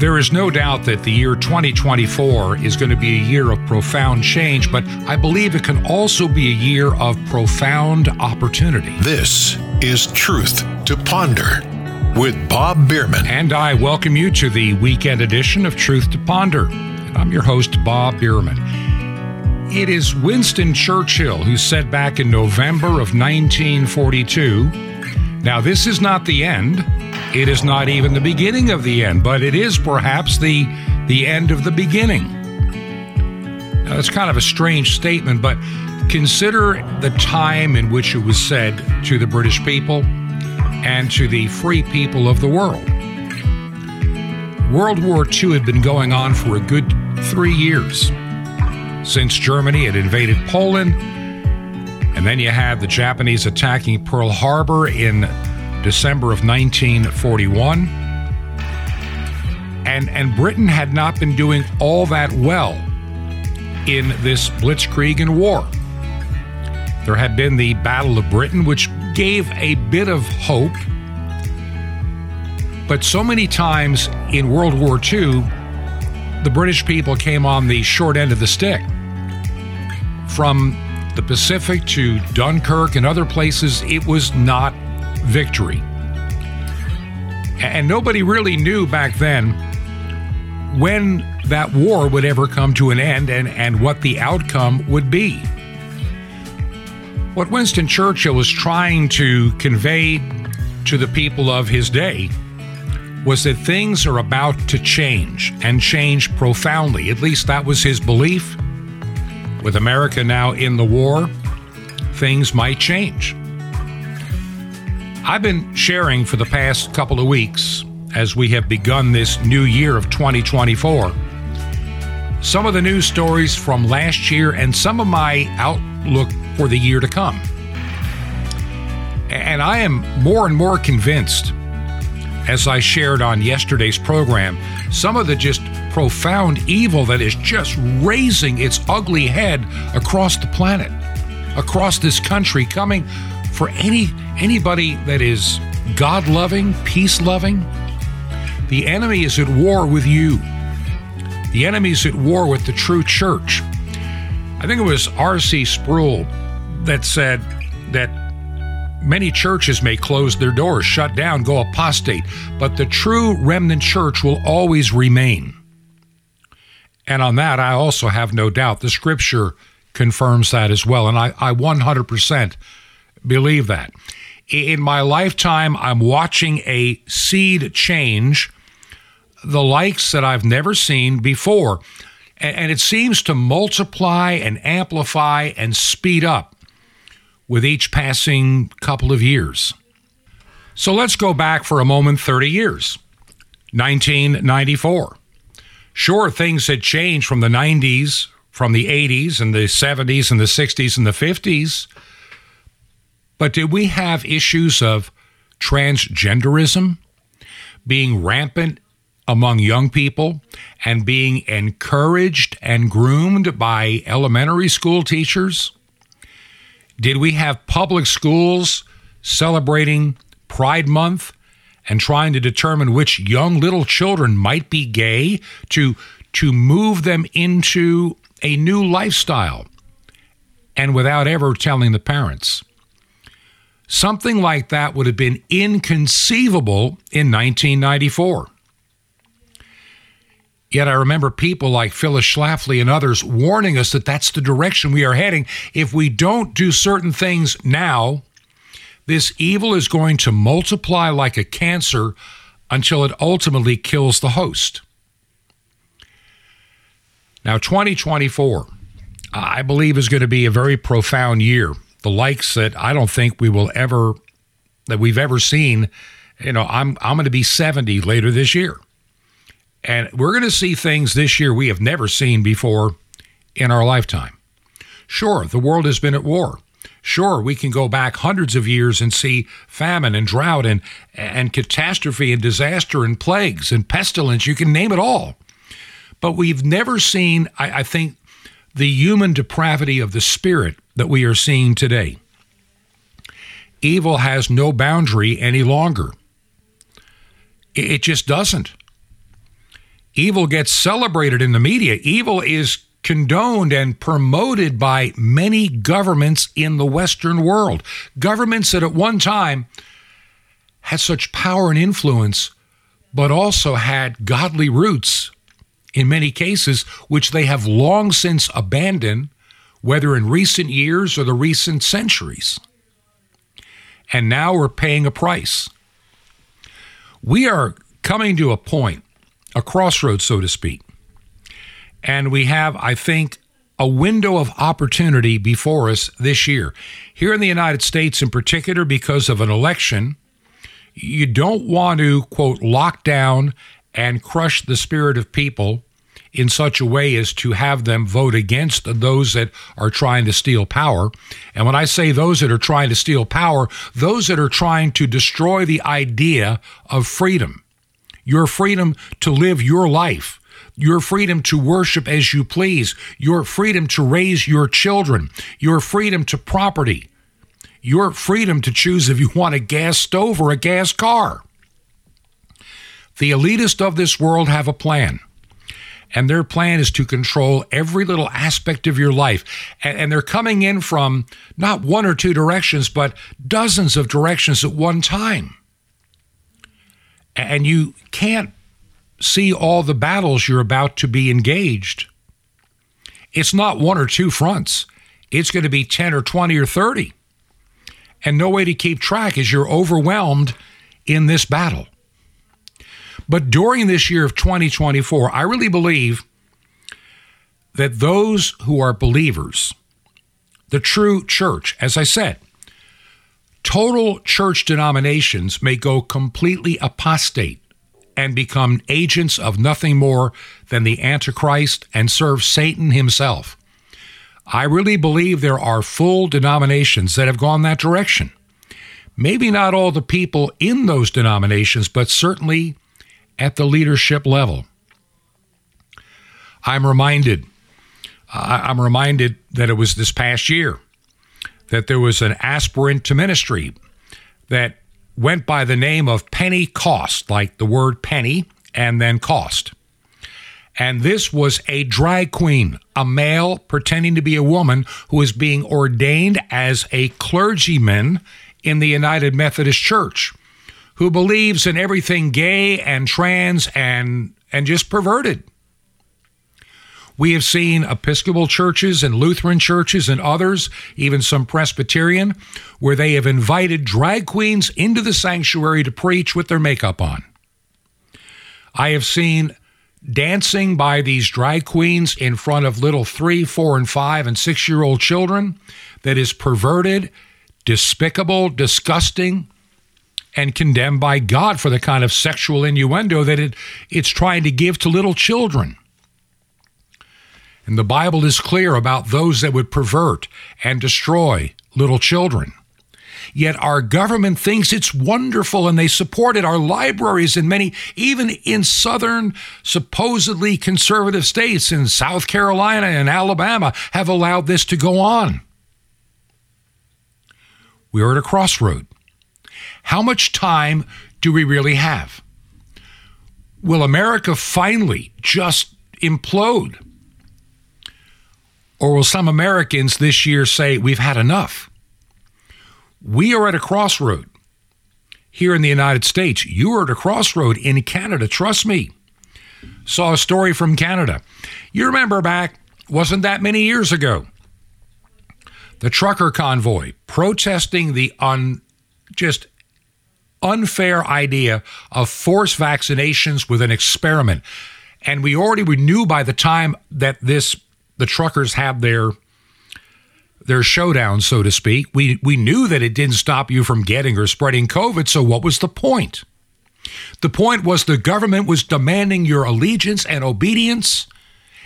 There is no doubt that the year 2024 is going to be a year of profound change, but I believe it can also be a year of profound opportunity. This is Truth to Ponder with Bob Bierman. And I welcome you to the weekend edition of Truth to Ponder. And I'm your host, Bob Bierman. It is Winston Churchill who said back in November of 1942 Now, this is not the end. It is not even the beginning of the end, but it is perhaps the, the end of the beginning. Now, that's kind of a strange statement, but consider the time in which it was said to the British people and to the free people of the world. World War II had been going on for a good three years since Germany had invaded Poland. And then you had the Japanese attacking Pearl Harbor in December of 1941. And, and Britain had not been doing all that well in this blitzkrieg and war. There had been the Battle of Britain, which gave a bit of hope. But so many times in World War II, the British people came on the short end of the stick. From the Pacific to Dunkirk and other places, it was not victory. And nobody really knew back then when that war would ever come to an end and, and what the outcome would be. What Winston Churchill was trying to convey to the people of his day was that things are about to change and change profoundly. At least that was his belief. With America now in the war, things might change. I've been sharing for the past couple of weeks as we have begun this new year of 2024 some of the news stories from last year and some of my outlook for the year to come. And I am more and more convinced, as I shared on yesterday's program, some of the just profound evil that is just raising its ugly head across the planet, across this country, coming for any anybody that is God loving, peace loving. The enemy is at war with you. The enemy is at war with the true church. I think it was R.C. Sproul that said that many churches may close their doors, shut down, go apostate, but the true remnant church will always remain. And on that, I also have no doubt. The scripture confirms that as well. And I, I 100% believe that. In my lifetime, I'm watching a seed change, the likes that I've never seen before. And it seems to multiply and amplify and speed up with each passing couple of years. So let's go back for a moment 30 years. 1994. Sure, things had changed from the 90s, from the 80s and the 70s and the 60s and the 50s. But did we have issues of transgenderism being rampant among young people and being encouraged and groomed by elementary school teachers? Did we have public schools celebrating Pride Month and trying to determine which young little children might be gay to, to move them into a new lifestyle and without ever telling the parents? Something like that would have been inconceivable in 1994. Yet I remember people like Phyllis Schlafly and others warning us that that's the direction we are heading. If we don't do certain things now, this evil is going to multiply like a cancer until it ultimately kills the host. Now, 2024, I believe, is going to be a very profound year. The likes that I don't think we will ever, that we've ever seen. You know, I'm, I'm going to be 70 later this year. And we're going to see things this year we have never seen before in our lifetime. Sure, the world has been at war. Sure, we can go back hundreds of years and see famine and drought and, and catastrophe and disaster and plagues and pestilence. You can name it all. But we've never seen, I, I think, the human depravity of the spirit that we are seeing today. Evil has no boundary any longer. It just doesn't. Evil gets celebrated in the media. Evil is condoned and promoted by many governments in the Western world. Governments that at one time had such power and influence, but also had godly roots in many cases, which they have long since abandoned, whether in recent years or the recent centuries. And now we're paying a price. We are coming to a point, a crossroads, so to speak, and we have, I think, a window of opportunity before us this year. Here in the United States, in particular, because of an election, you don't want to, quote, lock down and crush the spirit of people in such a way as to have them vote against those that are trying to steal power. And when I say those that are trying to steal power, those that are trying to destroy the idea of freedom, your freedom to live your life your freedom to worship as you please, your freedom to raise your children, your freedom to property, your freedom to choose if you want a gas stove or a gas car. The elitist of this world have a plan. And their plan is to control every little aspect of your life. And they're coming in from not one or two directions, but dozens of directions at one time. And you can't see all the battles you're about to be engaged. It's not one or two fronts, it's going to be 10 or 20 or 30. And no way to keep track as you're overwhelmed in this battle. But during this year of 2024, I really believe that those who are believers, the true church, as I said, total church denominations may go completely apostate and become agents of nothing more than the Antichrist and serve Satan himself. I really believe there are full denominations that have gone that direction. Maybe not all the people in those denominations, but certainly at the leadership level. I'm reminded, I'm reminded that it was this past year that there was an aspirant to ministry that went by the name of Penny Cost, like the word penny and then cost. And this was a drag queen, a male pretending to be a woman who is being ordained as a clergyman in the United Methodist Church, who believes in everything gay and trans and and just perverted. We have seen Episcopal churches and Lutheran churches and others, even some Presbyterian, where they have invited drag queens into the sanctuary to preach with their makeup on. I have seen dancing by these drag queens in front of little three, four, and five, and six year old children that is perverted, despicable, disgusting, and condemned by God for the kind of sexual innuendo that it, it's trying to give to little children. And the Bible is clear about those that would pervert and destroy little children. Yet our government thinks it's wonderful and they support it. Our libraries in many, even in southern, supposedly conservative states in South Carolina and Alabama, have allowed this to go on. We are at a crossroad. How much time do we really have? Will America finally just implode? Or will some Americans this year say, we've had enough? We are at a crossroad here in the United States. You are at a crossroad in Canada, trust me. Saw a story from Canada. You remember back, wasn't that many years ago, the trucker convoy protesting the un, just unfair idea of forced vaccinations with an experiment. And we already we knew by the time that this the truckers had their their showdown, so to speak. We we knew that it didn't stop you from getting or spreading COVID, so what was the point? The point was the government was demanding your allegiance and obedience.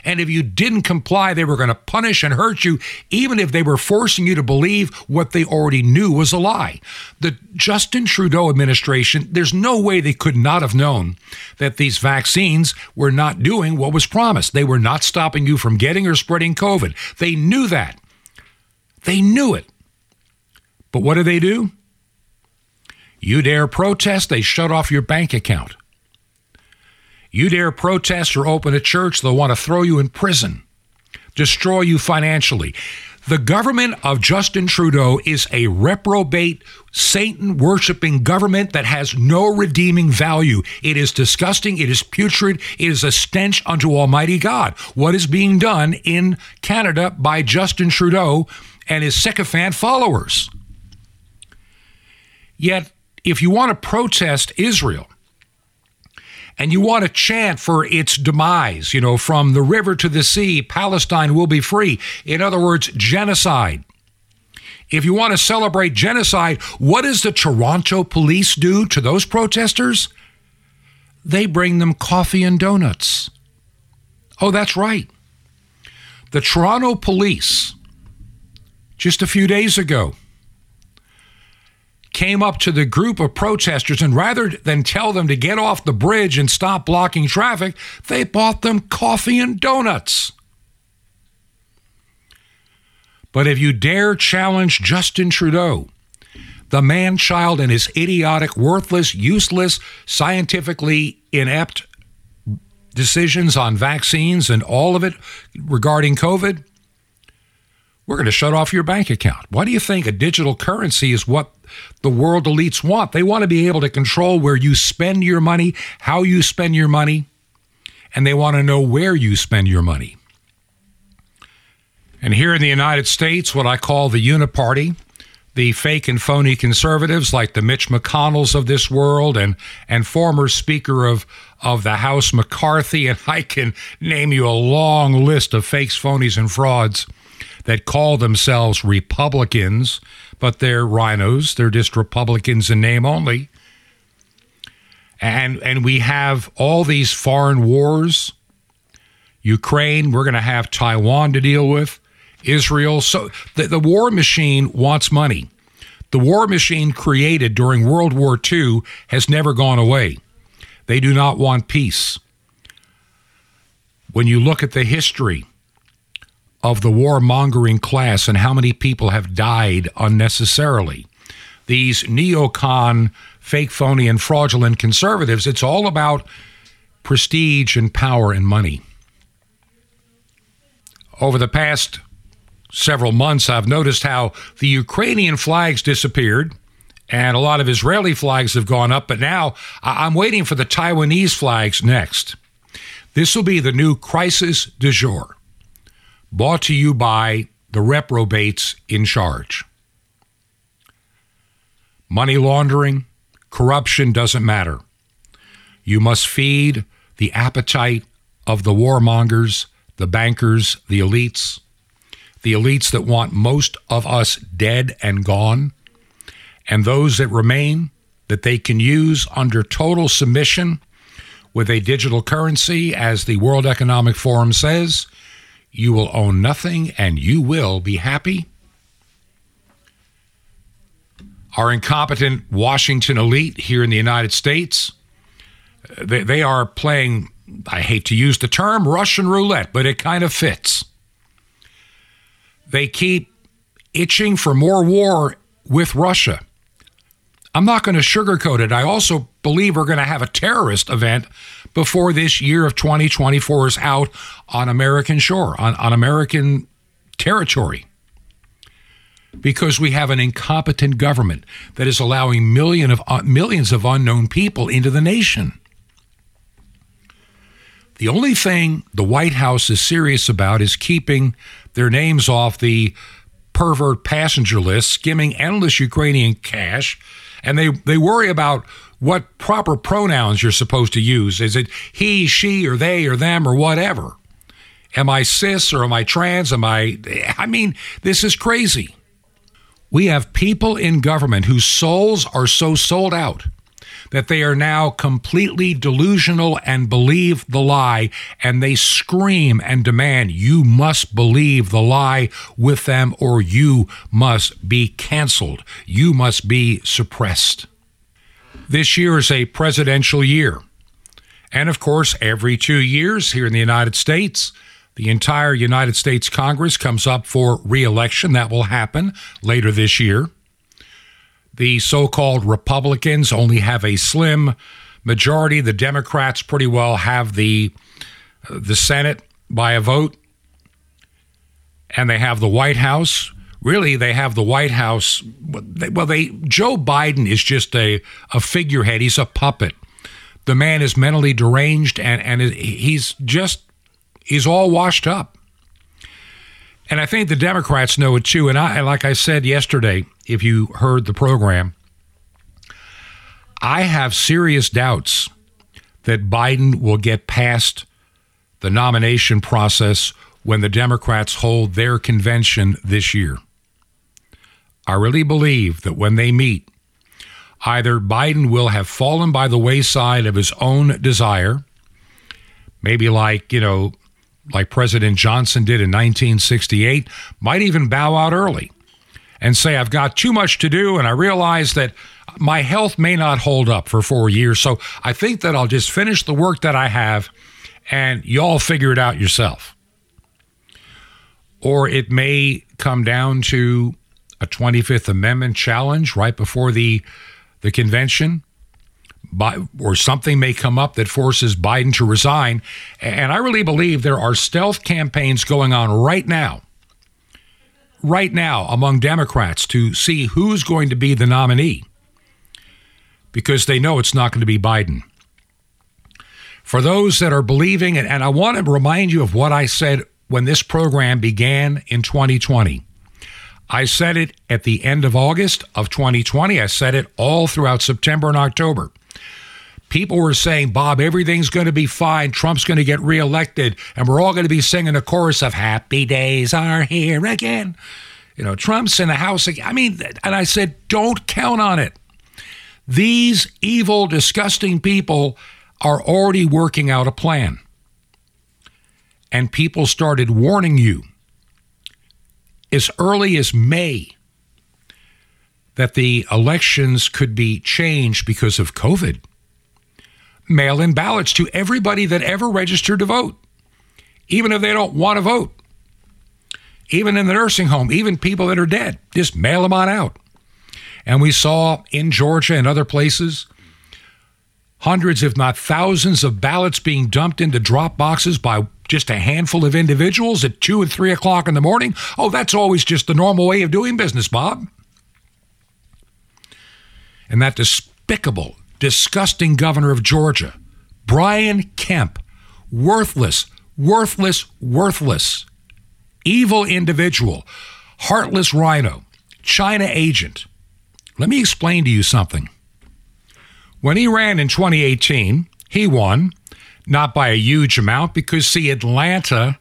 And if you didn't comply, they were going to punish and hurt you, even if they were forcing you to believe what they already knew was a lie. The Justin Trudeau administration, there's no way they could not have known that these vaccines were not doing what was promised. They were not stopping you from getting or spreading COVID. They knew that. They knew it. But what do they do? You dare protest, they shut off your bank account. You dare protest or open a church, they'll want to throw you in prison, destroy you financially. The government of Justin Trudeau is a reprobate, Satan worshiping government that has no redeeming value. It is disgusting. It is putrid. It is a stench unto Almighty God. What is being done in Canada by Justin Trudeau and his sycophant followers? Yet, if you want to protest Israel, and you want to chant for its demise, you know, from the river to the sea, Palestine will be free. In other words, genocide. If you want to celebrate genocide, what does the Toronto police do to those protesters? They bring them coffee and donuts. Oh, that's right. The Toronto police, just a few days ago, came up to the group of protesters and rather than tell them to get off the bridge and stop blocking traffic, they bought them coffee and donuts. But if you dare challenge Justin Trudeau, the man child and his idiotic, worthless, useless, scientifically inept decisions on vaccines and all of it regarding COVID, we're going to shut off your bank account. Why do you think a digital currency is what the world elites want? They want to be able to control where you spend your money, how you spend your money, and they want to know where you spend your money. And here in the United States, what I call the uniparty, the fake and phony conservatives like the Mitch McConnells of this world and and former Speaker of of the House McCarthy, and I can name you a long list of fakes, phonies, and frauds that call themselves Republicans, but they're RINOs. They're just Republicans in name only. And, and we have all these foreign wars Ukraine, we're going to have Taiwan to deal with, Israel. So the, the war machine wants money. The war machine created during World War II has never gone away. They do not want peace. When you look at the history of the warmongering class and how many people have died unnecessarily. These neocon, fake, phony, and fraudulent conservatives, it's all about prestige and power and money. Over the past several months, I've noticed how the Ukrainian flags disappeared and a lot of Israeli flags have gone up, but now I'm waiting for the Taiwanese flags next. This will be the new crisis du jour brought to you by the reprobates in charge. Money laundering, corruption doesn't matter. You must feed the appetite of the warmongers, the bankers, the elites, the elites that want most of us dead and gone, and those that remain that they can use under total submission with a digital currency, as the World Economic Forum says, you will own nothing and you will be happy. Our incompetent Washington elite here in the United States, they, they are playing, I hate to use the term Russian roulette, but it kind of fits. They keep itching for more war with Russia. I'm not going to sugarcoat it. I also believe we're going to have a terrorist event before this year of 2024 is out on American shore, on, on American territory. Because we have an incompetent government that is allowing million of, uh, millions of unknown people into the nation. The only thing the White House is serious about is keeping their names off the pervert passenger list, skimming endless Ukrainian cash and they they worry about what proper pronouns you're supposed to use. Is it he, she, or they, or them, or whatever? Am I cis or am I trans? Am I? I mean, this is crazy. We have people in government whose souls are so sold out that they are now completely delusional and believe the lie, and they scream and demand, You must believe the lie with them, or you must be canceled. You must be suppressed. This year is a presidential year. And of course, every two years here in the United States, the entire United States Congress comes up for reelection. That will happen later this year. The so called Republicans only have a slim majority. The Democrats pretty well have the uh, the Senate by a vote, and they have the White House. Really, they have the White House. Well, they Joe Biden is just a a figurehead. He's a puppet. The man is mentally deranged, and and he's just he's all washed up. And I think the Democrats know it too. And I, like I said yesterday, if you heard the program, I have serious doubts that Biden will get past the nomination process when the Democrats hold their convention this year. I really believe that when they meet, either Biden will have fallen by the wayside of his own desire, maybe like, you know, like President Johnson did in 1968, might even bow out early and say, I've got too much to do, and I realize that my health may not hold up for four years. So I think that I'll just finish the work that I have and y'all figure it out yourself. Or it may come down to a 25th Amendment challenge right before the, the convention. By, or something may come up that forces Biden to resign. And I really believe there are stealth campaigns going on right now, right now among Democrats to see who's going to be the nominee because they know it's not going to be Biden. For those that are believing, and I want to remind you of what I said when this program began in 2020. I said it at the end of August of 2020. I said it all throughout September and October. People were saying, Bob, everything's going to be fine. Trump's going to get reelected, and we're all going to be singing a chorus of Happy Days Are Here Again. You know, Trump's in the House again. I mean, and I said, don't count on it. These evil, disgusting people are already working out a plan. And people started warning you as early as May that the elections could be changed because of COVID. Mail in ballots to everybody that ever registered to vote, even if they don't want to vote. Even in the nursing home, even people that are dead, just mail them on out. And we saw in Georgia and other places hundreds, if not thousands, of ballots being dumped into drop boxes by just a handful of individuals at two and three o'clock in the morning. Oh, that's always just the normal way of doing business, Bob. And that despicable, disgusting governor of Georgia, Brian Kemp, worthless, worthless, worthless, evil individual, heartless RINO, China agent let me explain to you something. When he ran in 2018, he won, not by a huge amount, because, see, Atlanta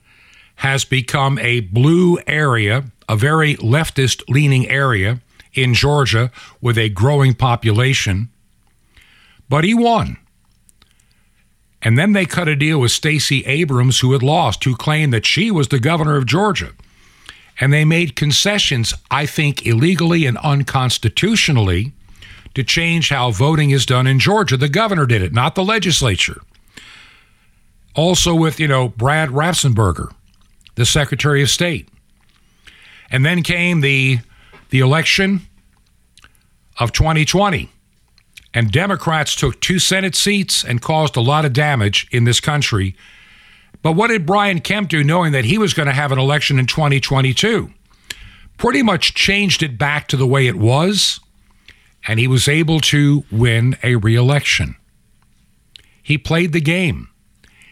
has become a blue area, a very leftist leaning area in Georgia with a growing population. But he won. And then they cut a deal with Stacey Abrams, who had lost, who claimed that she was the governor of Georgia. And they made concessions, I think, illegally and unconstitutionally to change how voting is done in Georgia. The governor did it, not the legislature. Also, with, you know, Brad Raffensperger, the Secretary of State. And then came the, the election of 2020. And Democrats took two Senate seats and caused a lot of damage in this country but what did Brian Kemp do knowing that he was going to have an election in 2022? Pretty much changed it back to the way it was, and he was able to win a reelection. He played the game.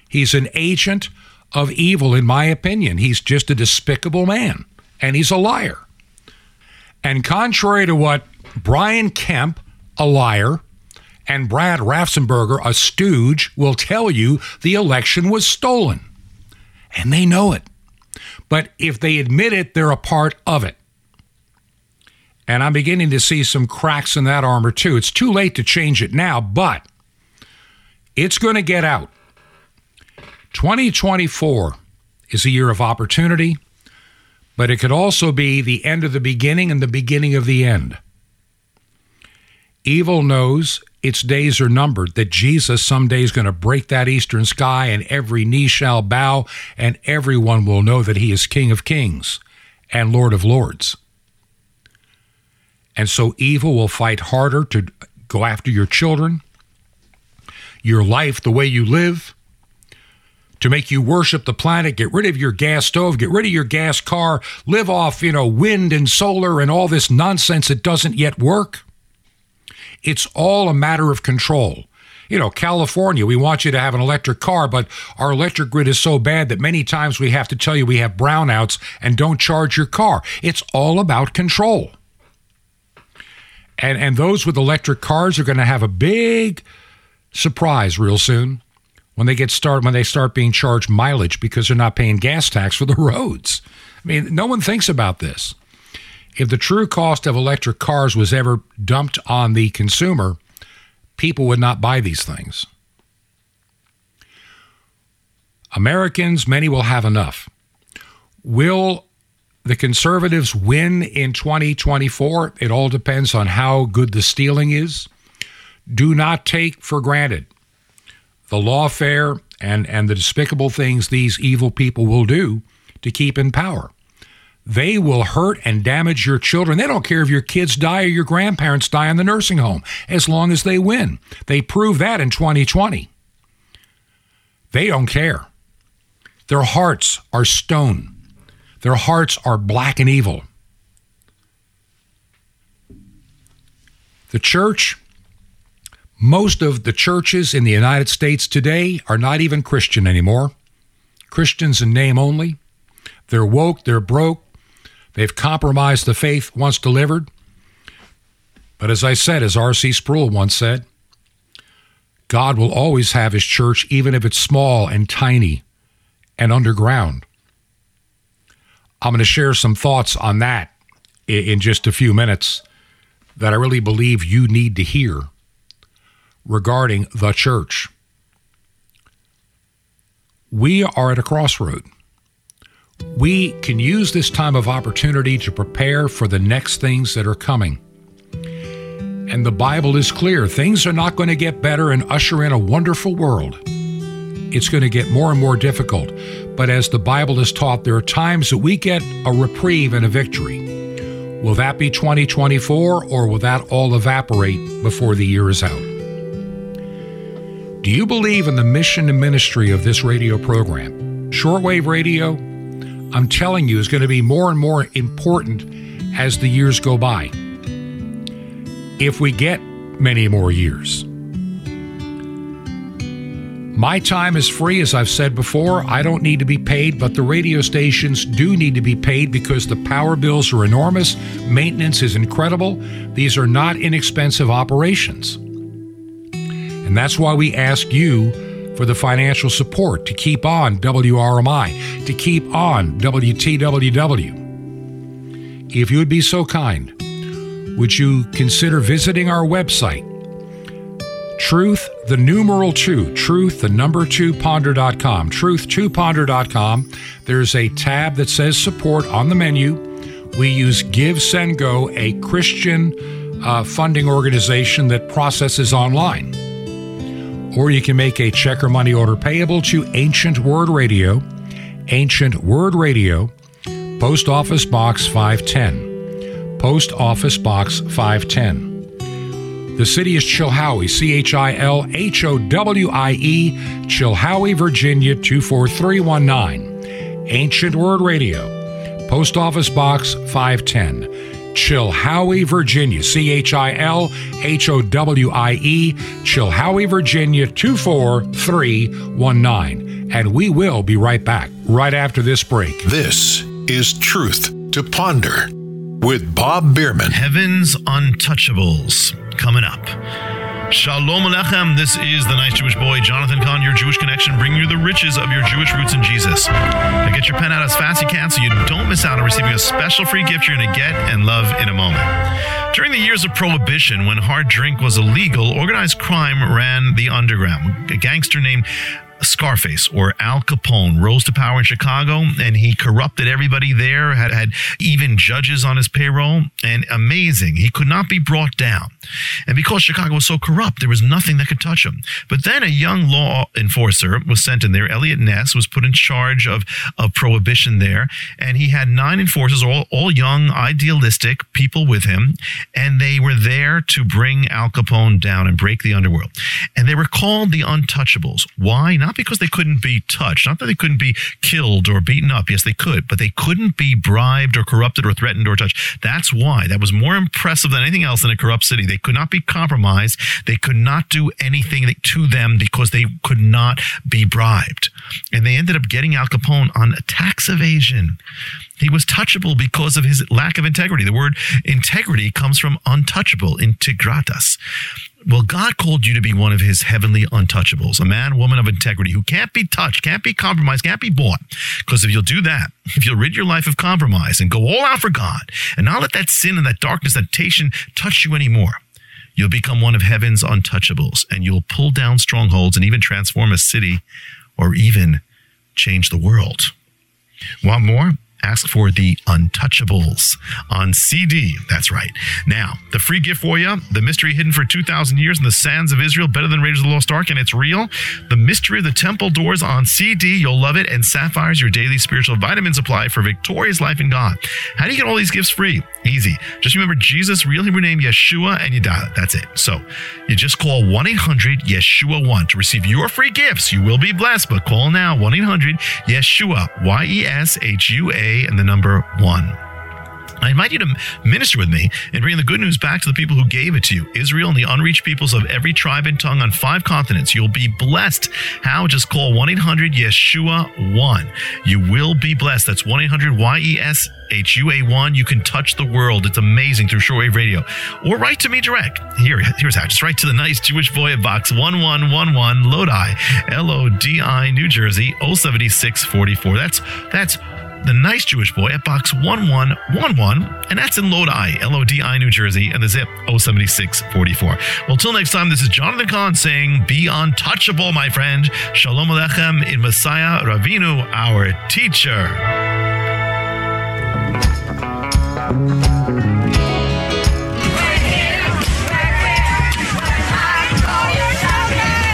He's an agent of evil, in my opinion. He's just a despicable man, and he's a liar. And contrary to what Brian Kemp, a liar, and Brad Raffensperger, a stooge, will tell you the election was stolen. And they know it. But if they admit it, they're a part of it. And I'm beginning to see some cracks in that armor too. It's too late to change it now, but it's going to get out. 2024 is a year of opportunity, but it could also be the end of the beginning and the beginning of the end. Evil knows its days are numbered, that Jesus someday is going to break that eastern sky and every knee shall bow and everyone will know that he is King of kings and Lord of lords. And so evil will fight harder to go after your children. your life, the way you live, to make you worship the planet, get rid of your gas stove, get rid of your gas car, live off, you know, wind and solar and all this nonsense that doesn't yet work. It's all a matter of control. You know, California, we want you to have an electric car, but our electric grid is so bad that many times we have to tell you we have brownouts and don't charge your car. It's all about control. And and those with electric cars are going to have a big surprise real soon when they get start when they start being charged mileage because they're not paying gas tax for the roads. I mean, no one thinks about this. If the true cost of electric cars was ever dumped on the consumer, people would not buy these things. Americans, many will have enough. Will the conservatives win in 2024? It all depends on how good the stealing is. Do not take for granted the lawfare and, and the despicable things these evil people will do to keep in power. They will hurt and damage your children. They don't care if your kids die or your grandparents die in the nursing home as long as they win. They proved that in 2020. They don't care. Their hearts are stone, their hearts are black and evil. The church most of the churches in the United States today are not even Christian anymore. Christians in name only. They're woke, they're broke, they've compromised the faith once delivered. But as I said, as R.C. Sproul once said, God will always have his church, even if it's small and tiny and underground. I'm going to share some thoughts on that in just a few minutes that I really believe you need to hear regarding the church. We are at a crossroad. We can use this time of opportunity to prepare for the next things that are coming. And the Bible is clear things are not going to get better and usher in a wonderful world. It's going to get more and more difficult. But as the Bible has taught, there are times that we get a reprieve and a victory. Will that be 2024 or will that all evaporate before the year is out? Do you believe in the mission and ministry of this radio program? Shortwave radio, I'm telling you, is going to be more and more important as the years go by. If we get many more years. My time is free, as I've said before. I don't need to be paid, but the radio stations do need to be paid because the power bills are enormous. Maintenance is incredible. These are not inexpensive operations. And that's why we ask you for the financial support to keep on WRMI, to keep on WTWW. If you would be so kind, would you consider visiting our website? Truth, the numeral two, truth, the number two, ponder.com, truth2ponder.com. There's a tab that says support on the menu. We use Give Send Go, a Christian uh, funding organization that processes online or you can make a check or money order payable to Ancient Word Radio, Ancient Word Radio, Post Office Box 510. Post Office Box 510. The city is Chilhowie, C H I L H O W I E, Chilhowie, Virginia 24319. Ancient Word Radio, Post Office Box 510. Chilhowie, Virginia. C H I L H O W I E, Chilhowie, Virginia 24319. And we will be right back right after this break. This is Truth to Ponder with Bob Bierman. Heaven's Untouchables coming up. Shalom Alechem. This is the nice Jewish boy, Jonathan Cahn, your Jewish connection, bringing you the riches of your Jewish roots in Jesus. Now get your pen out as fast as you can so you don't miss out on receiving a special free gift you're going to get and love in a moment. During the years of Prohibition, when hard drink was illegal, organized crime ran the underground. A gangster named Scarface or Al Capone rose to power in Chicago and he corrupted everybody there, had, had even judges on his payroll, and amazing. He could not be brought down. And because Chicago was so corrupt, there was nothing that could touch him. But then a young law enforcer was sent in there. Eliot Ness was put in charge of, of prohibition there, and he had nine enforcers, all, all young, idealistic people with him, and they were there to bring Al Capone down and break the underworld. And they were called the Untouchables. Why? Not because they couldn't be touched, not that they couldn't be killed or beaten up. Yes, they could, but they couldn't be bribed or corrupted or threatened or touched. That's why. That was more impressive than anything else in a corrupt city. They could not be compromised. They could not do anything to them because they could not be bribed. And they ended up getting Al Capone on tax evasion. He was touchable because of his lack of integrity. The word integrity comes from untouchable, integratas. Well, God called you to be one of his heavenly untouchables, a man, woman of integrity who can't be touched, can't be compromised, can't be bought. Because if you'll do that, if you'll rid your life of compromise and go all out for God and not let that sin and that darkness, that temptation touch you anymore, you'll become one of heaven's untouchables and you'll pull down strongholds and even transform a city or even change the world. Want more? Ask for the Untouchables on CD. That's right. Now, the free gift for you The Mystery Hidden for 2,000 Years in the Sands of Israel, better than Raiders of the Lost Ark, and it's real. The Mystery of the Temple Doors on CD. You'll love it. And Sapphires, your daily spiritual vitamin supply for victorious life in God. How do you get all these gifts free? Easy. Just remember Jesus' real Hebrew name, Yeshua, and you dial it. That's it. So you just call 1 800 Yeshua 1 to receive your free gifts. You will be blessed, but call now 1 800 Yeshua, Y E S H U And the number one. I invite you to minister with me and bring the good news back to the people who gave it to you Israel and the unreached peoples of every tribe and tongue on five continents. You'll be blessed. How? Just call 1 800 Yeshua 1. You will be blessed. That's 1 800 Y E S H U A 1. You can touch the world. It's amazing through shortwave radio. Or write to me direct. Here, here's how. Just write to the nice Jewish boy at Box 1111 Lodi, L O D I, New Jersey, 07644. That's, that's the Nice Jewish Boy at Box 1111, and that's in Lodi, L O D I, New Jersey, and the zip 07644. Well, till next time, this is Jonathan Cahn saying, Be untouchable, my friend. Shalom Alechem in Messiah Ravinu, our teacher.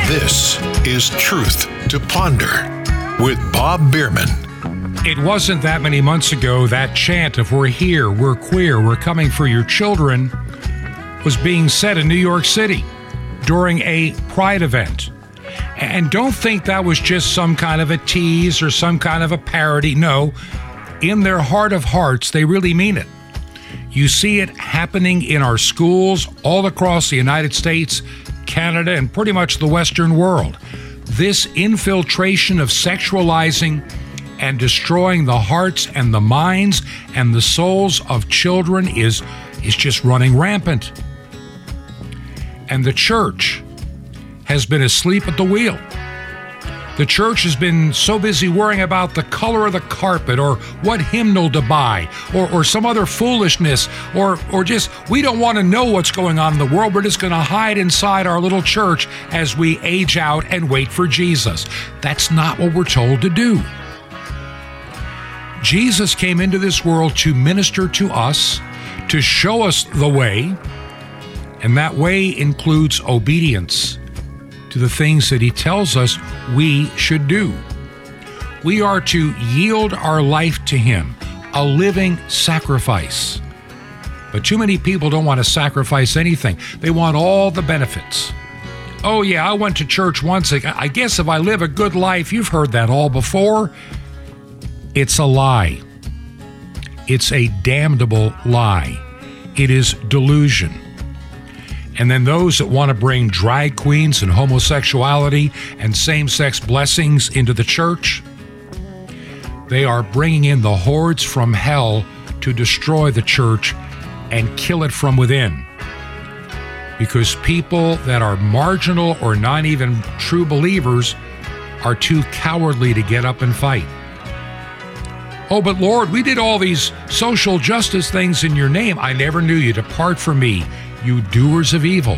This is Truth to Ponder with Bob Bierman. It wasn't that many months ago that chant of We're here, we're queer, we're coming for your children was being said in New York City during a pride event. And don't think that was just some kind of a tease or some kind of a parody. No, in their heart of hearts, they really mean it. You see it happening in our schools all across the United States, Canada, and pretty much the Western world. This infiltration of sexualizing and destroying the hearts and the minds and the souls of children is, is just running rampant. And the church has been asleep at the wheel. The church has been so busy worrying about the color of the carpet or what hymnal to buy or, or some other foolishness or, or just, we don't want to know what's going on in the world. We're just going to hide inside our little church as we age out and wait for Jesus. That's not what we're told to do. Jesus came into this world to minister to us, to show us the way, and that way includes obedience to the things that He tells us we should do. We are to yield our life to Him, a living sacrifice. But too many people don't want to sacrifice anything, they want all the benefits. Oh, yeah, I went to church once. I guess if I live a good life, you've heard that all before. It's a lie. It's a damnable lie. It is delusion. And then those that want to bring drag queens and homosexuality and same sex blessings into the church, they are bringing in the hordes from hell to destroy the church and kill it from within. Because people that are marginal or not even true believers are too cowardly to get up and fight. Oh, but Lord, we did all these social justice things in your name. I never knew you. Depart from me, you doers of evil.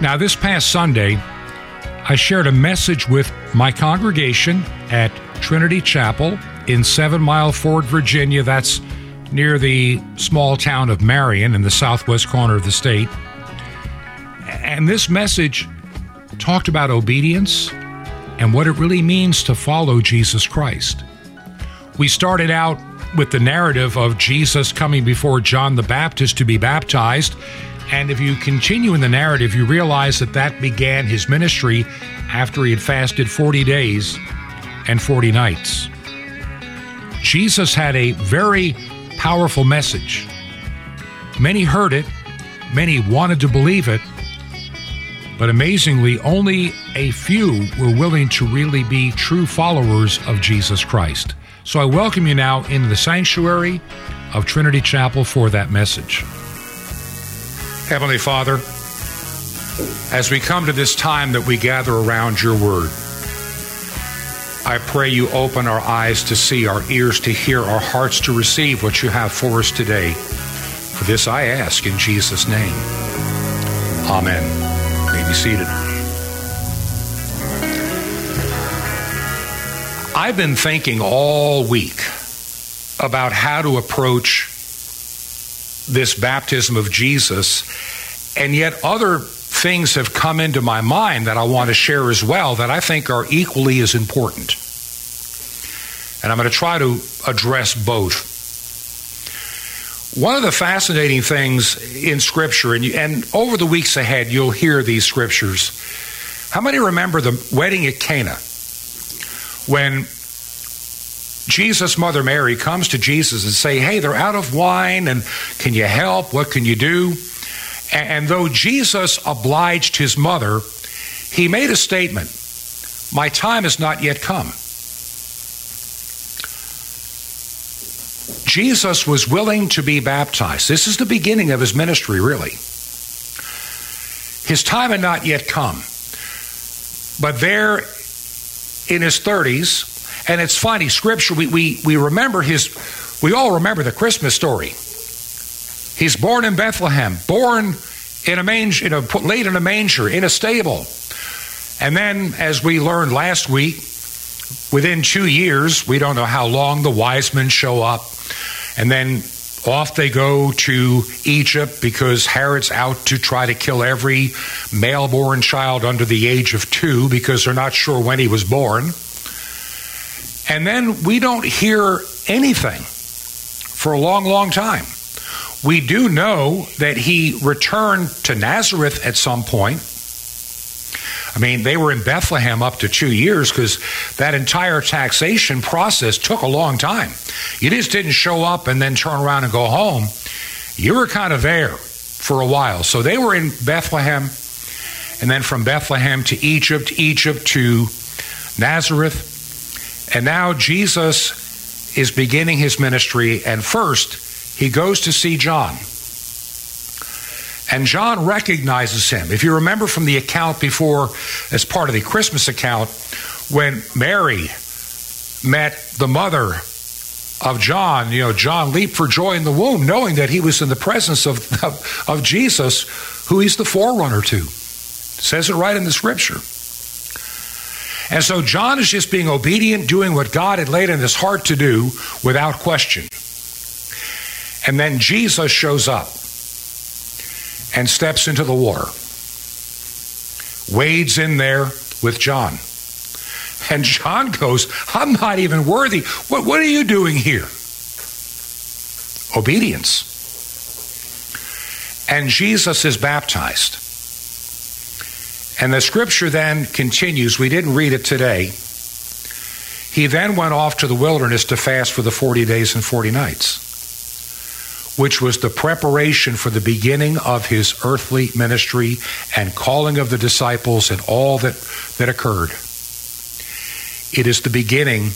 Now, this past Sunday, I shared a message with my congregation at Trinity Chapel in Seven Mile Ford, Virginia. That's near the small town of Marion in the southwest corner of the state. And this message talked about obedience and what it really means to follow Jesus Christ. We started out with the narrative of Jesus coming before John the Baptist to be baptized and if you continue in the narrative, you realize that that began his ministry after he had fasted 40 days and 40 nights. Jesus had a very powerful message. Many heard it, many wanted to believe it, but amazingly, only a few were willing to really be true followers of Jesus Christ. So I welcome you now into the sanctuary of Trinity Chapel for that message. Heavenly Father, as we come to this time that we gather around your word, I pray you open our eyes to see, our ears to hear, our hearts to receive what you have for us today. For this I ask in Jesus' name. Amen. Be seated. I've been thinking all week about how to approach this baptism of Jesus, and yet other things have come into my mind that I want to share as well that I think are equally as important. And I'm going to try to address both. One of the fascinating things in Scripture, and, you, and over the weeks ahead, you'll hear these scriptures. How many remember the wedding at Cana? When Jesus' mother Mary comes to Jesus and say, "Hey, they're out of wine, and can you help? What can you do?" And though Jesus obliged his mother, he made a statement: "My time has not yet come." Jesus was willing to be baptized. This is the beginning of his ministry, really. His time had not yet come. But there in his 30s, and it's funny, scripture, we, we, we remember his, we all remember the Christmas story. He's born in Bethlehem, born in a manger, in a, laid in a manger, in a stable. And then, as we learned last week, within two years, we don't know how long, the wise men show up. And then off they go to Egypt because Herod's out to try to kill every male born child under the age of two because they're not sure when he was born. And then we don't hear anything for a long, long time. We do know that he returned to Nazareth at some point. I mean, they were in Bethlehem up to two years because that entire taxation process took a long time. You just didn't show up and then turn around and go home. You were kind of there for a while. So they were in Bethlehem, and then from Bethlehem to Egypt, Egypt to Nazareth. And now Jesus is beginning his ministry, and first he goes to see John. And John recognizes him. If you remember from the account before, as part of the Christmas account, when Mary met the mother of John, you know, John leaped for joy in the womb, knowing that he was in the presence of, of, of Jesus, who he's the forerunner to. It says it right in the scripture. And so John is just being obedient, doing what God had laid in his heart to do without question. And then Jesus shows up and steps into the water, wades in there with John. And John goes, I'm not even worthy. What, what are you doing here? Obedience. And Jesus is baptized. And the scripture then continues. We didn't read it today. He then went off to the wilderness to fast for the 40 days and 40 nights, which was the preparation for the beginning of his earthly ministry and calling of the disciples and all that, that occurred. It is the beginning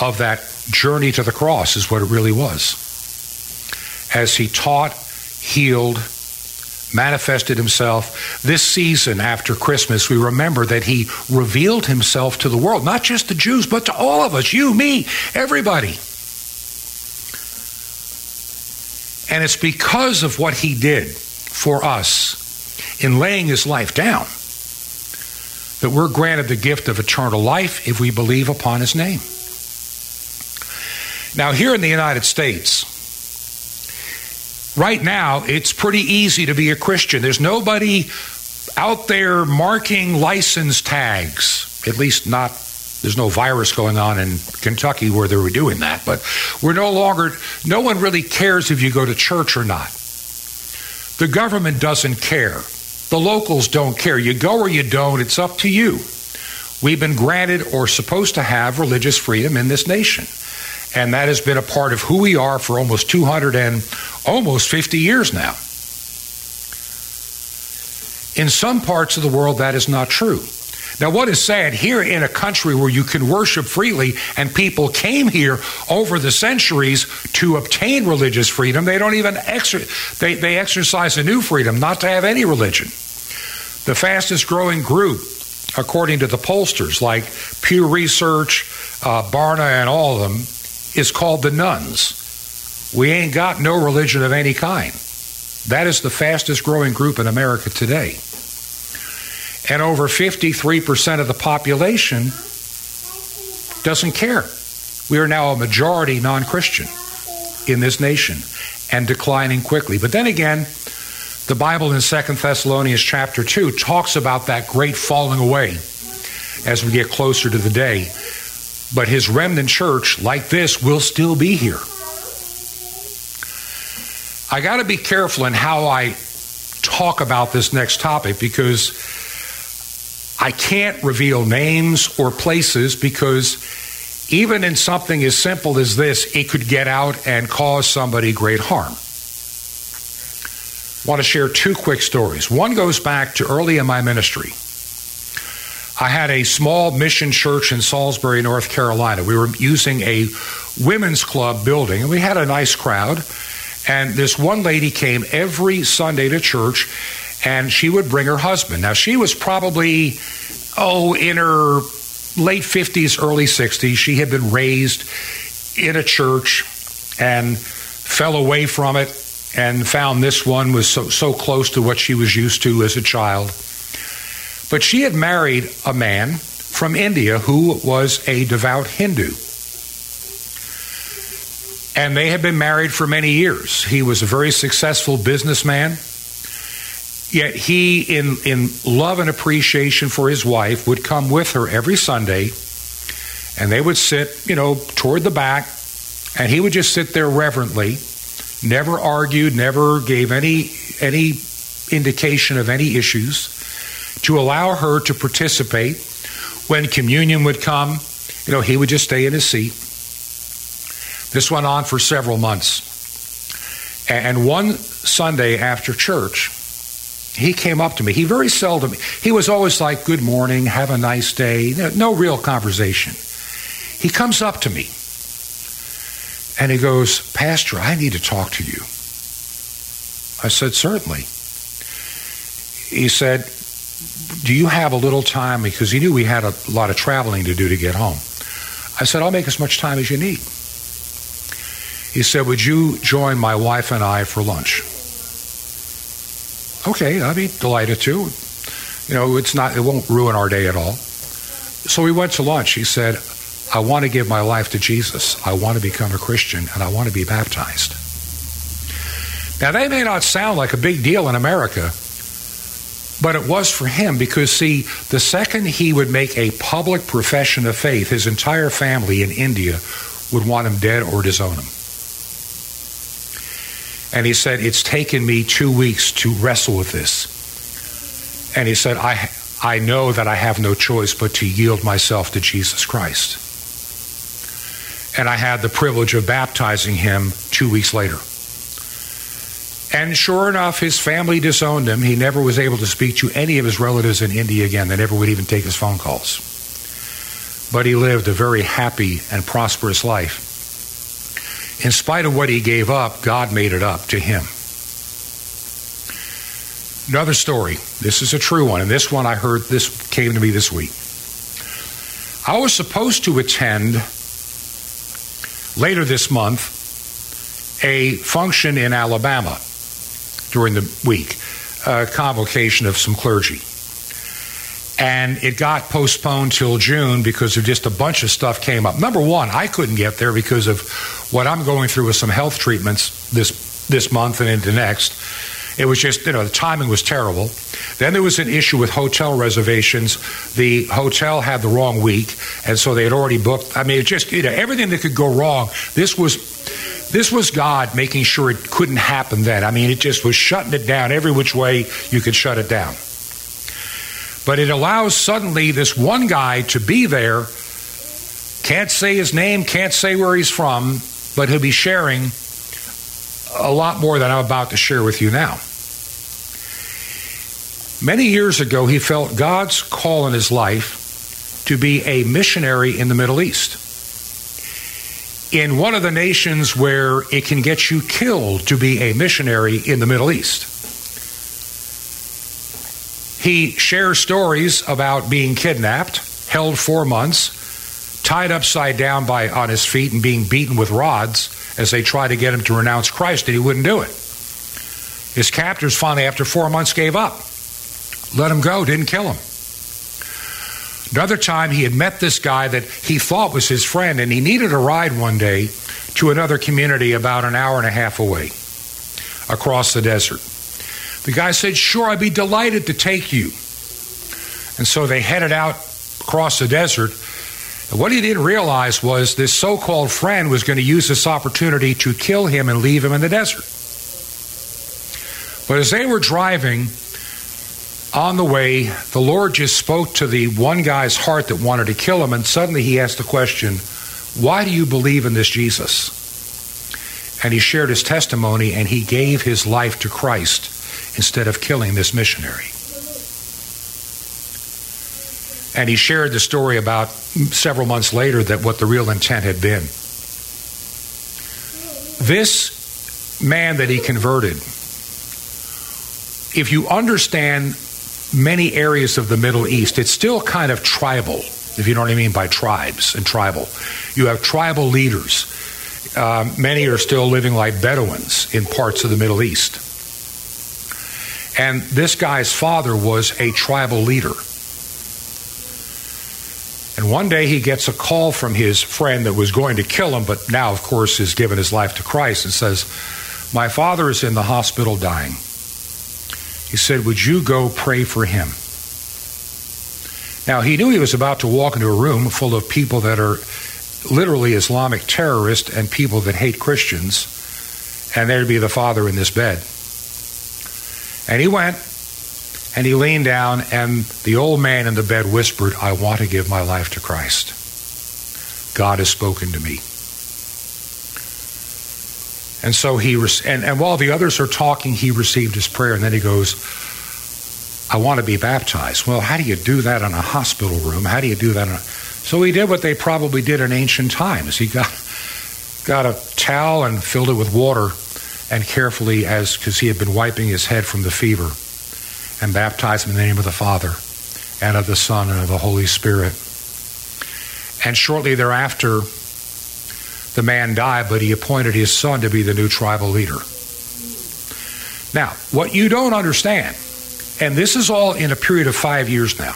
of that journey to the cross, is what it really was. As he taught, healed, manifested himself. This season after Christmas, we remember that he revealed himself to the world, not just the Jews, but to all of us you, me, everybody. And it's because of what he did for us in laying his life down that we're granted the gift of eternal life if we believe upon his name. Now, here in the United States, right now, it's pretty easy to be a Christian. There's nobody out there marking license tags, at least not there's no virus going on in Kentucky where they were doing that, but we're no longer, no one really cares if you go to church or not. The government doesn't care. The locals don't care. You go or you don't, it's up to you. We've been granted or supposed to have religious freedom in this nation. And that has been a part of who we are for almost 200 and almost 50 years now. In some parts of the world, that is not true. Now, what is sad here in a country where you can worship freely and people came here over the centuries to obtain religious freedom, they don't even exer- they, they exercise a new freedom not to have any religion. The fastest growing group, according to the pollsters like Pew Research, uh, Barna, and all of them, is called the nones. We ain't got no religion of any kind. That is the fastest growing group in America today and over 53% of the population doesn't care. We are now a majority non Christian in this nation and declining quickly. But then again, the Bible in 2 Thessalonians chapter 2 talks about that great falling away as we get closer to the day. But his remnant church, like this, will still be here. I got to be careful in how I talk about this next topic because I can't reveal names or places because even in something as simple as this, it could get out and cause somebody great harm. I want to share two quick stories. One goes back to early in my ministry. I had a small mission church in Salisbury, North Carolina. We were using a women's club building, and we had a nice crowd. And this one lady came every Sunday to church, and she would bring her husband. Now, she was probably, oh, in her late 50s, early 60s. She had been raised in a church and fell away from it and found this one was so, so close to what she was used to as a child. But she had married a man from India who was a devout Hindu. And they had been married for many years. He was a very successful businessman. Yet he, in, in love and appreciation for his wife, would come with her every Sunday and they would sit, you know, toward the back, and he would just sit there reverently, never argued, never gave any any indication of any issues, to allow her to participate. When communion would come, you know, he would just stay in his seat. This went on for several months. And one Sunday after church, he came up to me. He very seldom, he was always like, Good morning, have a nice day. No, real conversation. He comes up to me and he goes, Pastor, I need to talk to you. I said, Certainly. He said, Do you have a little time? Because he knew we had a lot of traveling to do to get home. I said, I'll make as much time as you need. He said, Would you join my wife and I for lunch? Okay, I'd be delighted to. You know, it's not, it won't ruin our day at all. So we went to lunch. He said, I want to give my life to Jesus. I want to become a Christian and I want to be baptized. Now, that may not sound like a big deal in America, but it was for him because, see, the second he would make a public profession of faith, his entire family in India would want him dead or disown him. And he said, It's taken me two weeks to wrestle with this. And he said, I, I know that I have no choice but to yield myself to Jesus Christ. And I had the privilege of baptizing him two weeks later. And sure enough, his family disowned him. He never was able to speak to any of his relatives in India again. They never would even take his phone calls. But he lived a very happy and prosperous life. In spite of what he gave up, God made it up to him. Another story. This is a true one, and this one I heard this came to me this week. I was supposed to attend later this month a function in and it got postponed till June because of just a bunch of stuff came up. Number one, I couldn't get there because of what I'm going through with some health treatments this this month and into next. It was just, you know, the timing was terrible. Then there was an issue with hotel reservations. The hotel had the wrong week, and so they had already booked. I mean, it just, you know, everything that could go wrong. This was, this was God making sure it couldn't happen then. I mean, it just was shutting it down every which way you could shut it down. But it allows suddenly this one guy to be there, can't say his name, can't say where he's from, but he'll be sharing a lot more than I'm about to share with you now. Many years ago, he felt God's call in his life to be a missionary in the Middle East. In one of the nations where it can get you killed to be a missionary in the Middle East. He shares stories about being kidnapped, held four months, tied upside down by on his feet and being beaten with rods as they tried to get him to renounce Christ, and he wouldn't do it. His captors finally, after four months, gave up. Let him go, didn't kill him. Another time, he had met this guy that he thought was his friend, and he needed a ride one day to another community about an hour and a half away across the desert. The guy said, Sure, I'd be delighted to take you. And so they headed out across the desert. And what he didn't realize was this so called friend was going to use this opportunity to kill him and leave him in the desert. But as they were driving on the way, the Lord just spoke to the one guy's heart that wanted to kill him, and suddenly he asked the question, Why do you believe in this Jesus? And he shared his testimony and he gave his life to Christ instead of killing this missionary. And he shared the story about several months later that what the real intent had been. This man that he converted, if you understand many areas of the Middle East, it's still kind of tribal, if you know what I mean by tribes and tribal. You have tribal leaders. Uh, many are still living like Bedouins in parts of the Middle East. And this guy's father was a tribal leader. And one day he gets a call from his friend that was going to kill him, but now, of course, has given his life to Christ and says, My father is in the hospital dying. He said, Would you go pray for him? Now, he knew he was about to walk into a room full of people that are literally Islamic terrorists and people that hate Christians, and there'd be the father in this bed. And he went and he leaned down, and the old man in the bed whispered, I want to give my life to Christ. God has spoken to me. And so he, and, and while the others are talking, he received his prayer, and then he goes, I want to be baptized. Well, how do you do that in a hospital room? How do you do that? A... So he did what they probably did in ancient times. He got, got a towel and filled it with water and carefully, as because he had been wiping his head from the fever and baptized him in the name of the Father and of the Son and of the Holy Spirit. And shortly thereafter, the man died, but he appointed his son to be the new tribal leader. Now, what you don't understand, and this is all in a period of five years now,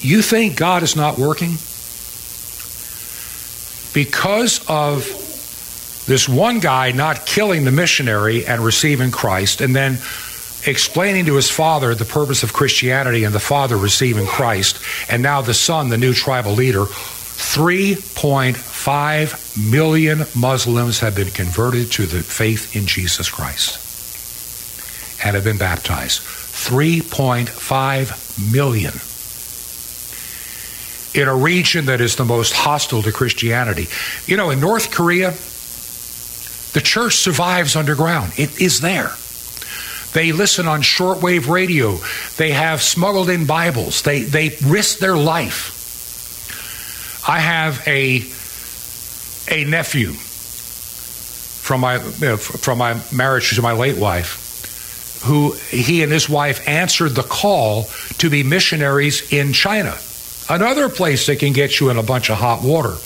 you think God is not working? Because of this one guy not killing the missionary and receiving Christ, and then explaining to his father the purpose of Christianity and the father receiving Christ, and now the son, the new tribal leader, 3.5 million Muslims have been converted to the faith in Jesus Christ and have been baptized. 3.5 million. In a region that is the most hostile to Christianity. You know, in North Korea, the church survives underground, it is there. They listen on shortwave radio. They have smuggled in Bibles. They, they risk their life. I have a, a nephew from my, know, from my marriage to my late wife who he and his wife answered the call to be missionaries in China, another place that can get you in a bunch of hot water.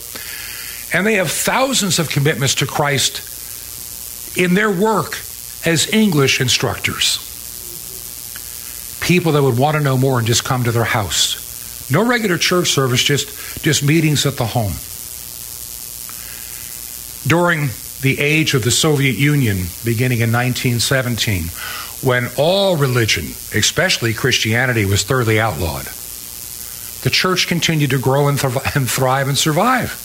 And they have thousands of commitments to Christ in their work as English instructors. people that would want to know more and just come to their house. No regular church service, just, just meetings at the home. During the age of the Soviet Union, beginning in 1917, when all religion, especially Christianity, was thoroughly outlawed, the church continued to grow and, th- and thrive and survive.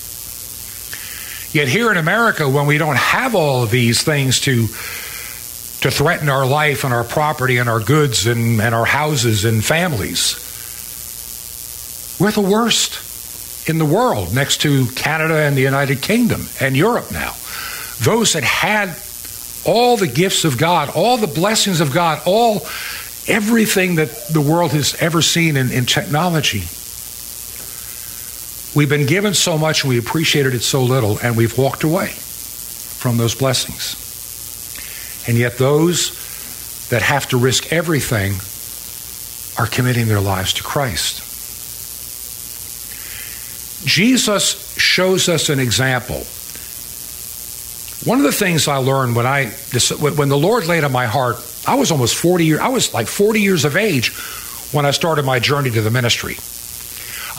Yet here in America, when we don't have all of these things to to threaten our life and our property and our goods and, and our houses and families, we're the worst in the world next to Canada and the United Kingdom and Europe now. Those that had all the gifts of God, all the blessings of God, all everything that the world has ever seen in, in technology We've been given so much and we appreciated it so little, and we've walked away from those blessings. And yet, those that have to risk everything are committing their lives to Christ. Jesus shows us an example. One of the things I learned when I when the Lord laid on my heart, I was almost 40 years I was like 40 years of age when I started my journey to the ministry.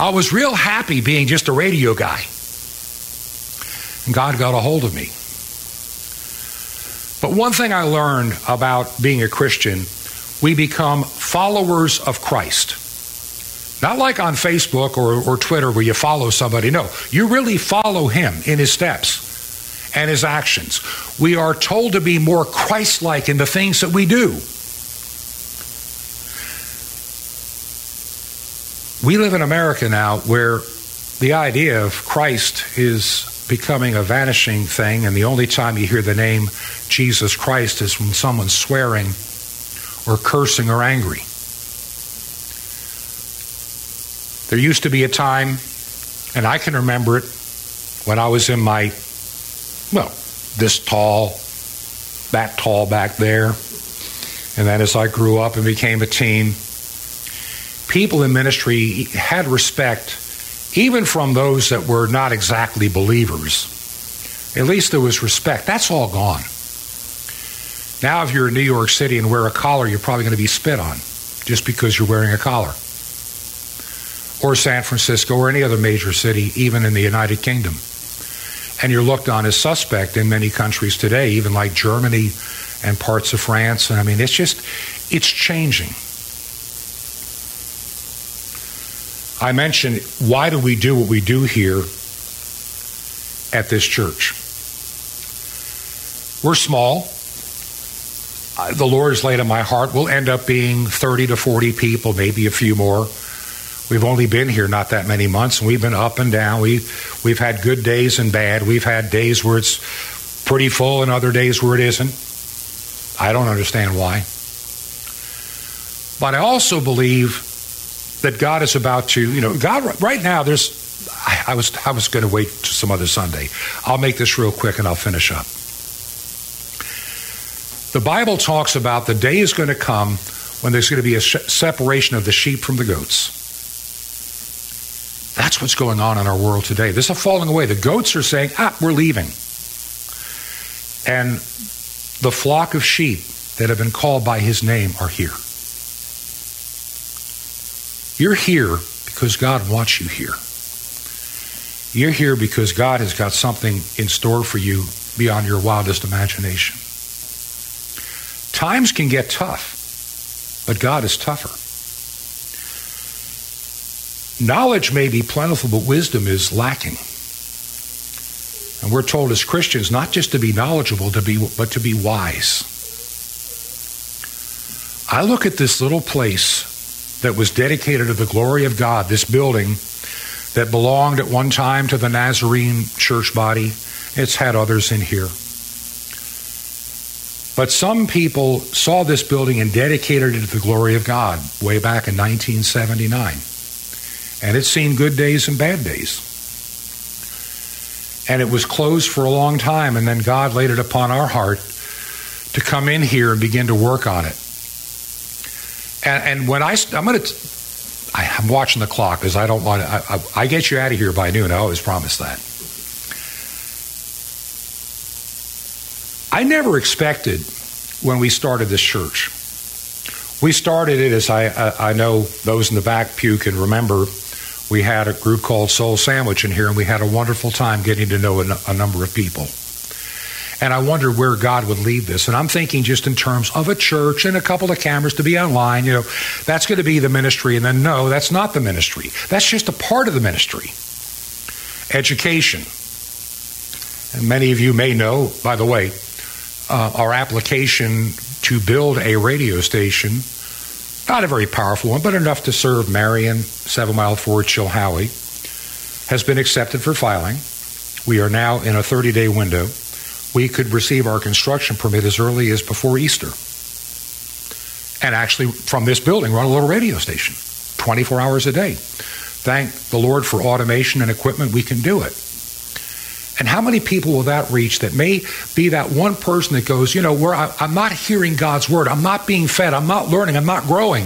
I was real happy being just a radio guy. And God got a hold of me. But one thing I learned about being a Christian, we become followers of Christ. Not like on Facebook or, or Twitter where you follow somebody. No, you really follow him in his steps and his actions. We are told to be more Christ like in the things that we do. We live in America now where the idea of Christ is becoming a vanishing thing, and the only time you hear the name Jesus Christ is when someone's swearing or cursing or angry. There used to be a time, and I can remember it when I was in my, well, this tall, that tall back there. And then as I grew up and became a teen, people in ministry had respect even from those that were not exactly believers. At least there was respect. That's all gone. Now, if you're in New York City and wear a collar, you're probably going to be spit on just because you're wearing a collar. Or San Francisco or any other major city, even in the United Kingdom. And you're looked on as suspect in many countries today, even like Germany and parts of France. And I mean, it's just, it's changing. I mentioned why do we do what we do here at this church? We're small. Uh, the Lord has laid on my heart. We'll end up being 30 to 40 people, maybe a few more. We've only been here not that many months, and we've been up and down. We, we've had good days and bad. We've had days where it's pretty full and other days where it isn't. I don't understand why. But I also believe that God is about to, you know, God right now there's I, I was I was going to wait to some other Sunday. I'll make this real quick and I'll finish up. The Bible talks about the day is going to come when there's going to be a separation of the sheep from the goats. That's what's going on in our world today. There's a falling away. The goats are saying, ah, we're leaving. And the flock of sheep that have been called by his name are here. You're here because God wants you here. You're here because God has got something in store for you beyond your wildest imagination. Times can get tough, but God is tougher. Knowledge may be plentiful, but wisdom is lacking. And we're told as Christians not just to be knowledgeable, to be, but to be wise. I look at this little place that was dedicated to the glory of God, this building that belonged at one time to the Nazarene church body. It's had others in here. But some people saw this building and dedicated it to the glory of God way back in 1979. And it's seen good days and bad days. And it was closed for a long time, and then God laid it upon our heart to come in here and begin to work on it. And, and when I, I'm going to, I'm watching the clock because I don't want to, I, I, I get you out of here by noon. I always promise that. I never expected when we started this church We started it, as I, I, I know those in the back pew can remember, we had a group called Soul Sandwich in here, and we had a wonderful time getting to know a, a number of people. And I wonder where God would lead this. And I'm thinking just in terms of a church and a couple of cameras to be online, you know, that's going to be the ministry. And then, no, that's not the ministry. That's just a part of the ministry. Education. And many of you may know, by the way, uh, our application to build a radio station, not a very powerful one, but enough to serve Marion, Seven Mile Ford, Chilhowie, has been accepted for filing. We are now in a 30 day window we could receive our construction permit as early as before Easter. And actually, from this building, run a little radio station 24 hours a day. Thank the Lord for automation and equipment, we can do it. And how many people will that reach that may be that one person that goes, you know, where I, am not hearing God's word, I'm not being fed, I'm not learning, I'm not growing,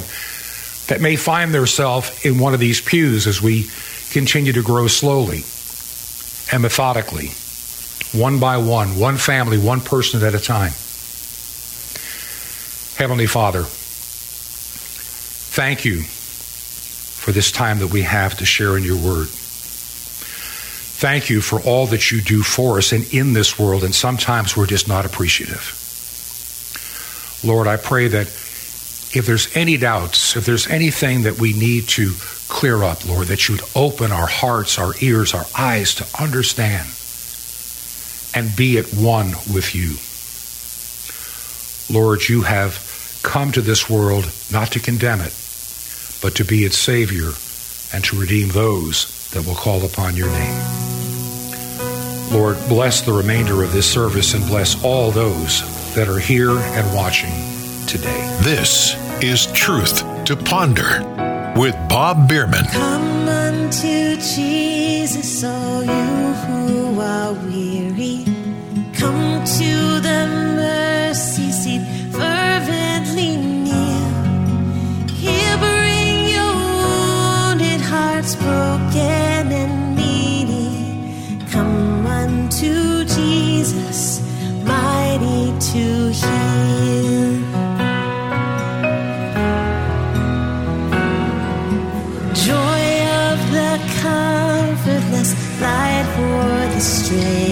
that may find themselves in one of these pews as we continue to grow slowly and methodically one by one, one family, one person at a time. Heavenly Father, thank you for this time that we have to share in your word. Thank you for all that you do for us and in this world, and sometimes we're just not appreciative. Lord, I pray that if there's any doubts, if there's anything that we need to clear up, Lord, that you would open our hearts, our ears, our eyes to understand and be at one with you. Lord, you have come to this world not to condemn it, but to be its Savior and to redeem those that will call upon your name. Lord, bless the remainder of this service and bless all those that are here and watching today. This is Truth to Ponder with Bob Bierman. Come unto Jesus, all you who are weary. Come to the mercy seat, fervently near. He'll bring your wounded hearts broken and needy. Come unto Jesus, mighty to heal. Joy of the comfortless, light for the straying,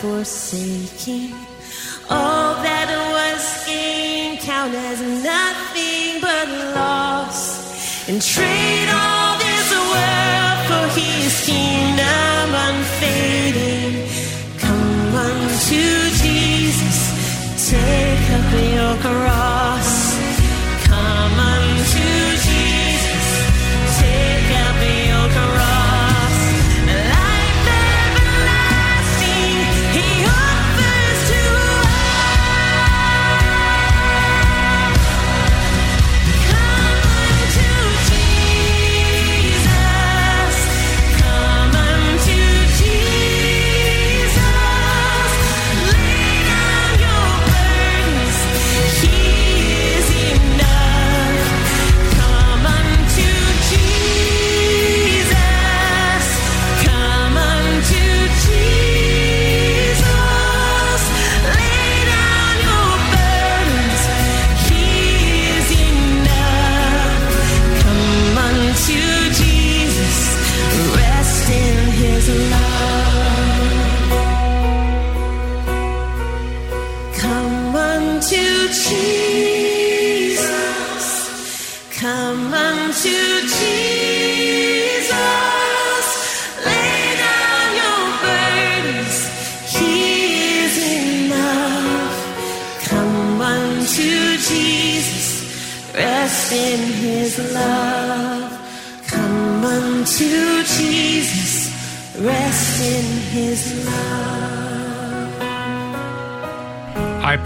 forsaking. All that was gained count as nothing but loss. And trade all this world for his kingdom unfading. Come unto Jesus, take up your cross.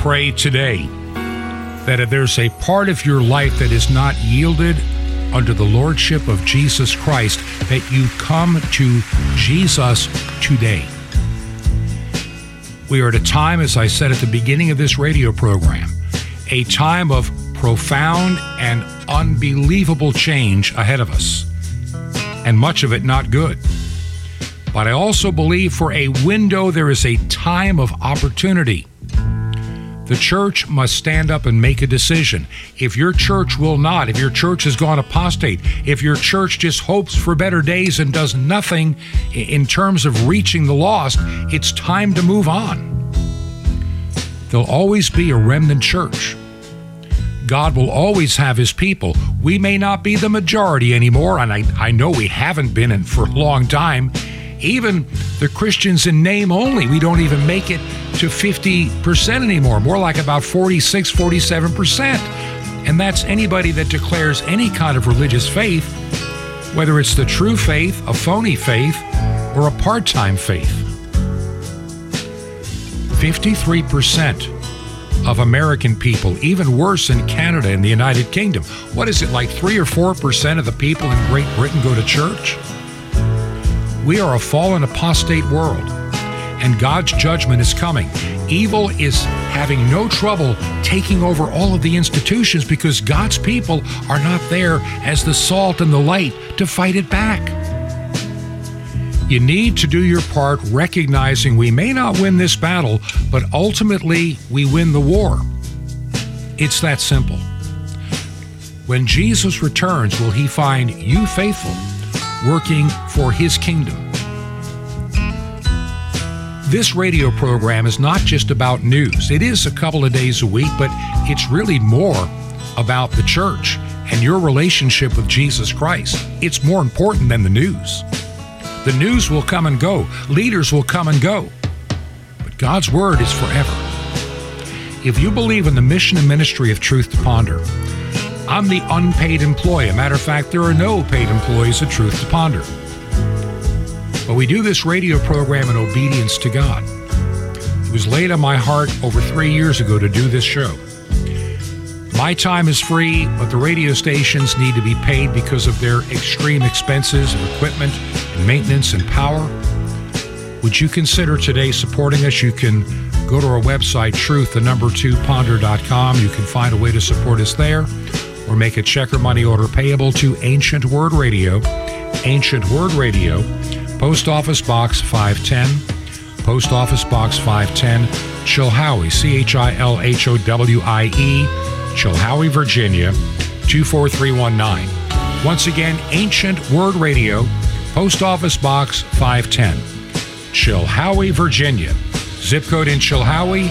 Pray today that if there's a part of your life that is not yielded under the lordship of Jesus Christ, that you come to Jesus today. We are at a time, as I said at the beginning of this radio program, a time of profound and unbelievable change ahead of us, and much of it not good. But I also believe for a window there is a time of opportunity. The church must stand up and make a decision. If your church will not, if your church has gone apostate, if your church just hopes for better days and does nothing in terms of reaching the lost, it's time to move on. There'll always be a remnant church. God will always have his people. We may not be the majority anymore, and I, I know we haven't been in for a long time. Even the Christians in name only, we don't even make it to 50% anymore, more like about 46, 47%. And that's anybody that declares any kind of religious faith, whether it's the true faith, a phony faith, or a part time faith. 53% of American people, even worse in Canada and the United Kingdom. What is it, like 3 or 4% of the people in Great Britain go to church? We are a fallen apostate world, and God's judgment is coming. Evil is having no trouble taking over all of the institutions because God's people are not there as the salt and the light to fight it back. You need to do your part recognizing we may not win this battle, but ultimately we win the war. It's that simple. When Jesus returns, will he find you faithful, working for his kingdom? This radio program is not just about news. It is a couple of days a week, but it's really more about the church and your relationship with Jesus Christ. It's more important than the news. The news will come and go, leaders will come and go, but God's word is forever. If you believe in the mission and ministry of Truth to Ponder, I'm the unpaid employee. A matter of fact, there are no paid employees at Truth to Ponder. But we do this radio program in obedience to God. It was laid on my heart over three years ago to do this show. My time is free, but the radio stations need to be paid because of their extreme expenses of equipment and maintenance and power. Would you consider today supporting us? You can go to our website, truth, the number two, ponder.com. You can find a way to support us there or make a check or money order payable to Ancient Word Radio, Ancient Word Radio, Post Office Box 510, Post Office Box 510, Chilhowie, C H I L H O W I E, Chilhowie, Virginia 24319. Once again, Ancient Word Radio, Post Office Box 510, Chilhowie, Virginia. Zip code in Chilhowie